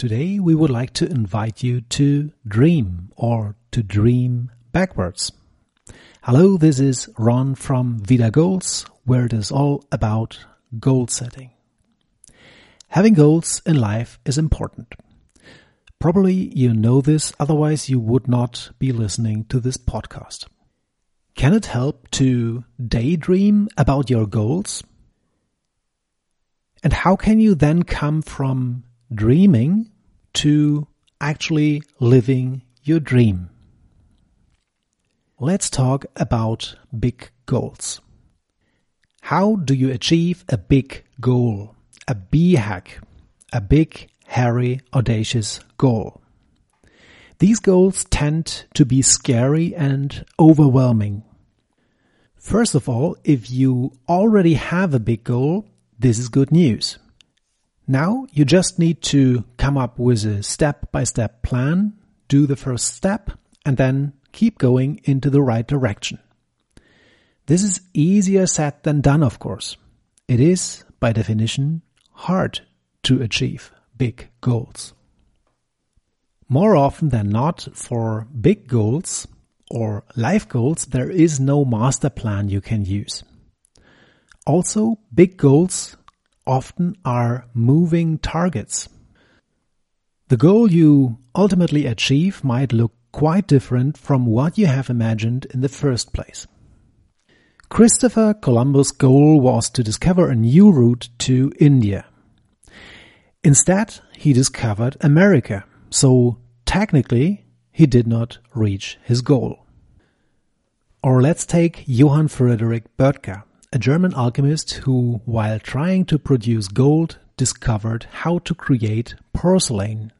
Today we would like to invite you to dream or to dream backwards. Hello, this is Ron from Vida Goals, where it is all about goal setting. Having goals in life is important. Probably you know this, otherwise you would not be listening to this podcast. Can it help to daydream about your goals? And how can you then come from dreaming to actually living your dream? Let's talk about big goals. How do you achieve a big goal? A BHAG, a big, hairy, audacious goal. These goals tend to be scary and overwhelming. First of all, if you already have a big goal, this is good news. Now you just need to come up with a step by step plan, do the first step, and then keep going into the right direction. This is easier said than done, of course. It is, by definition, hard to achieve big goals. More often than not, for big goals or life goals, there is no master plan you can use. Also, big goals often are moving targets. The goal you ultimately achieve might look quite different from what you have imagined in the first place. Christopher Columbus' goal was to discover a new route to India. Instead, he discovered America, so technically he did not reach his goal. Or let's take Johann Friedrich Böttger a German alchemist who, while trying to produce gold, discovered how to create porcelain.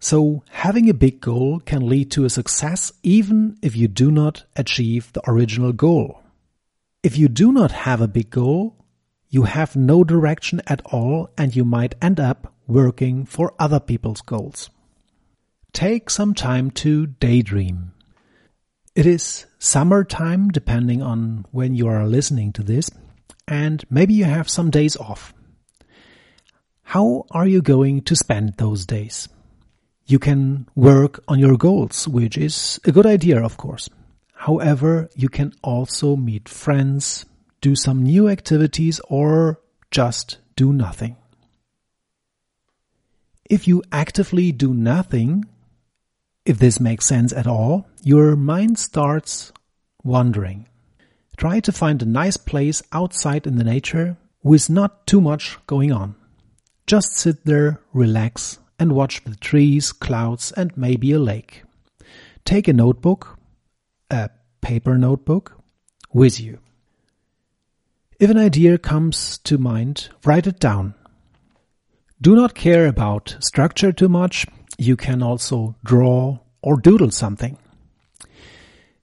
So, having a big goal can lead to a success even if you do not achieve the original goal. If you do not have a big goal, you have no direction at all and you might end up working for other people's goals. Take some time to daydream. It is summertime, depending on when you are listening to this, and maybe you have some days off. How are you going to spend those days? You can work on your goals, which is a good idea, of course. However, you can also meet friends, do some new activities, or just do nothing. If you actively do nothing, if this makes sense at all, your mind starts wandering. Try to find a nice place outside in the nature with not too much going on. Just sit there, relax, and watch the trees, clouds, and maybe a lake. Take a notebook, a paper notebook, with you. If an idea comes to mind, write it down. Do not care about structure too much. You can also draw or doodle something.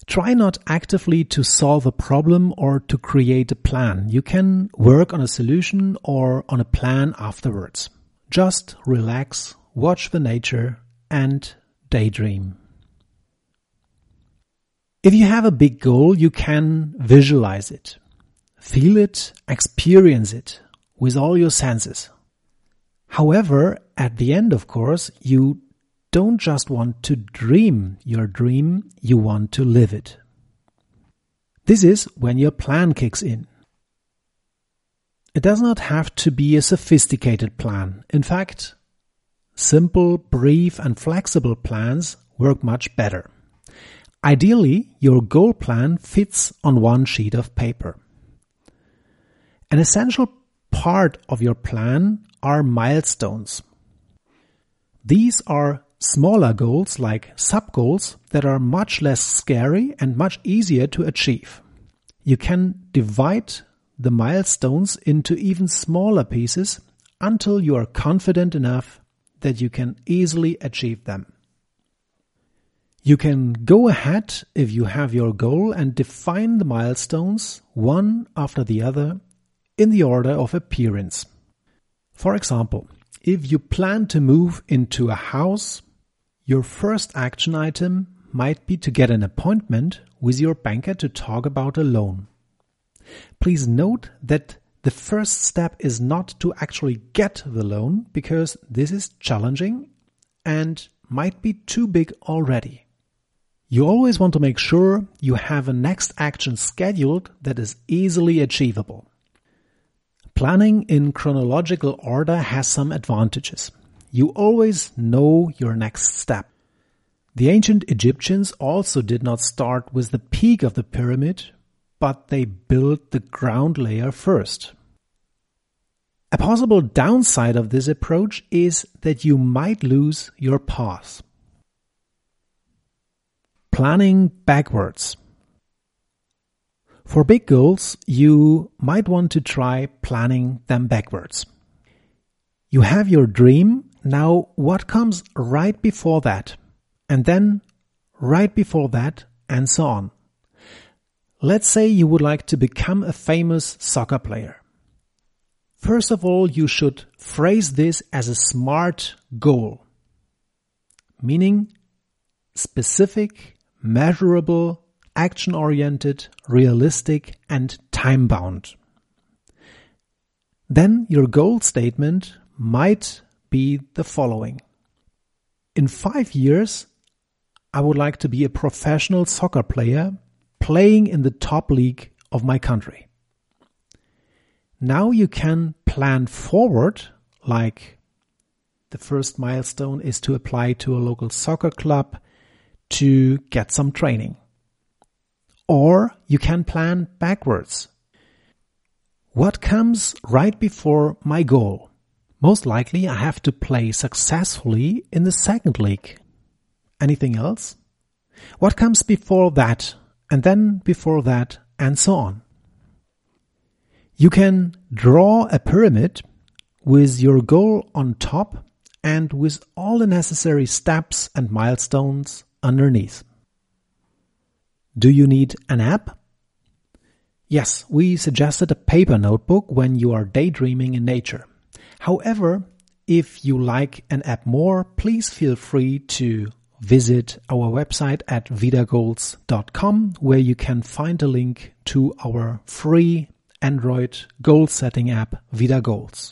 Try not actively to solve a problem or to create a plan. You can work on a solution or on a plan afterwards. Just relax, watch the nature, and daydream. If you have a big goal, you can visualize it, feel it, experience it with all your senses. However, at the end, of course, you don't just want to dream your dream, you want to live it. This is when your plan kicks in. It does not have to be a sophisticated plan. In fact, simple, brief, and flexible plans work much better. Ideally, your goal plan fits on one sheet of paper. An essential part of your plan are milestones. These are smaller goals like sub-goals that are much less scary and much easier to achieve. You can divide the milestones into even smaller pieces until you are confident enough that you can easily achieve them. You can go ahead if you have your goal and define the milestones one after the other in the order of appearance. For example, if you plan to move into a house your first action item might be to get an appointment with your banker to talk about a loan. Please note that the first step is not to actually get the loan because this is challenging and might be too big already. You always want to make sure you have a next action scheduled that is easily achievable. Planning in chronological order has some advantages. You always know your next step. The ancient Egyptians also did not start with the peak of the pyramid, but they built the ground layer first. A possible downside of this approach is that you might lose your path. Planning backwards. For big goals, you might want to try planning them backwards. You have your dream, now what comes right before that? And then right before that, and so on. Let's say you would like to become a famous soccer player. First of all, you should phrase this as a smart goal, meaning specific measurable, action oriented, realistic, and time bound. Then your goal statement might be the following. In five years, I would like to be a professional soccer player playing in the top league of my country. Now you can plan forward, like the first milestone is to apply to a local soccer club to get some training. Or you can plan backwards. What comes right before my goal? Most likely I have to play successfully in the second league. Anything else? What comes before that and then before that and so on? You can draw a pyramid with your goal on top and with all the necessary steps and milestones underneath. Do you need an app? Yes, we suggested a paper notebook when you are daydreaming in nature. However, if you like an app more, please feel free to visit our website at vidagoals.com where you can find a link to our free Android goal setting app Vida Goals.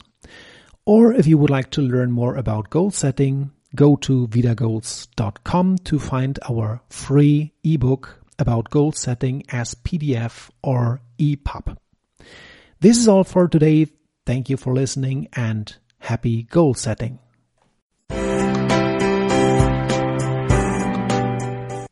Or if you would like to learn more about goal setting, go to vidagoals.com to find our free ebook about goal setting as PDF or EPUB. This is all for today. Thank you for listening and happy goal setting.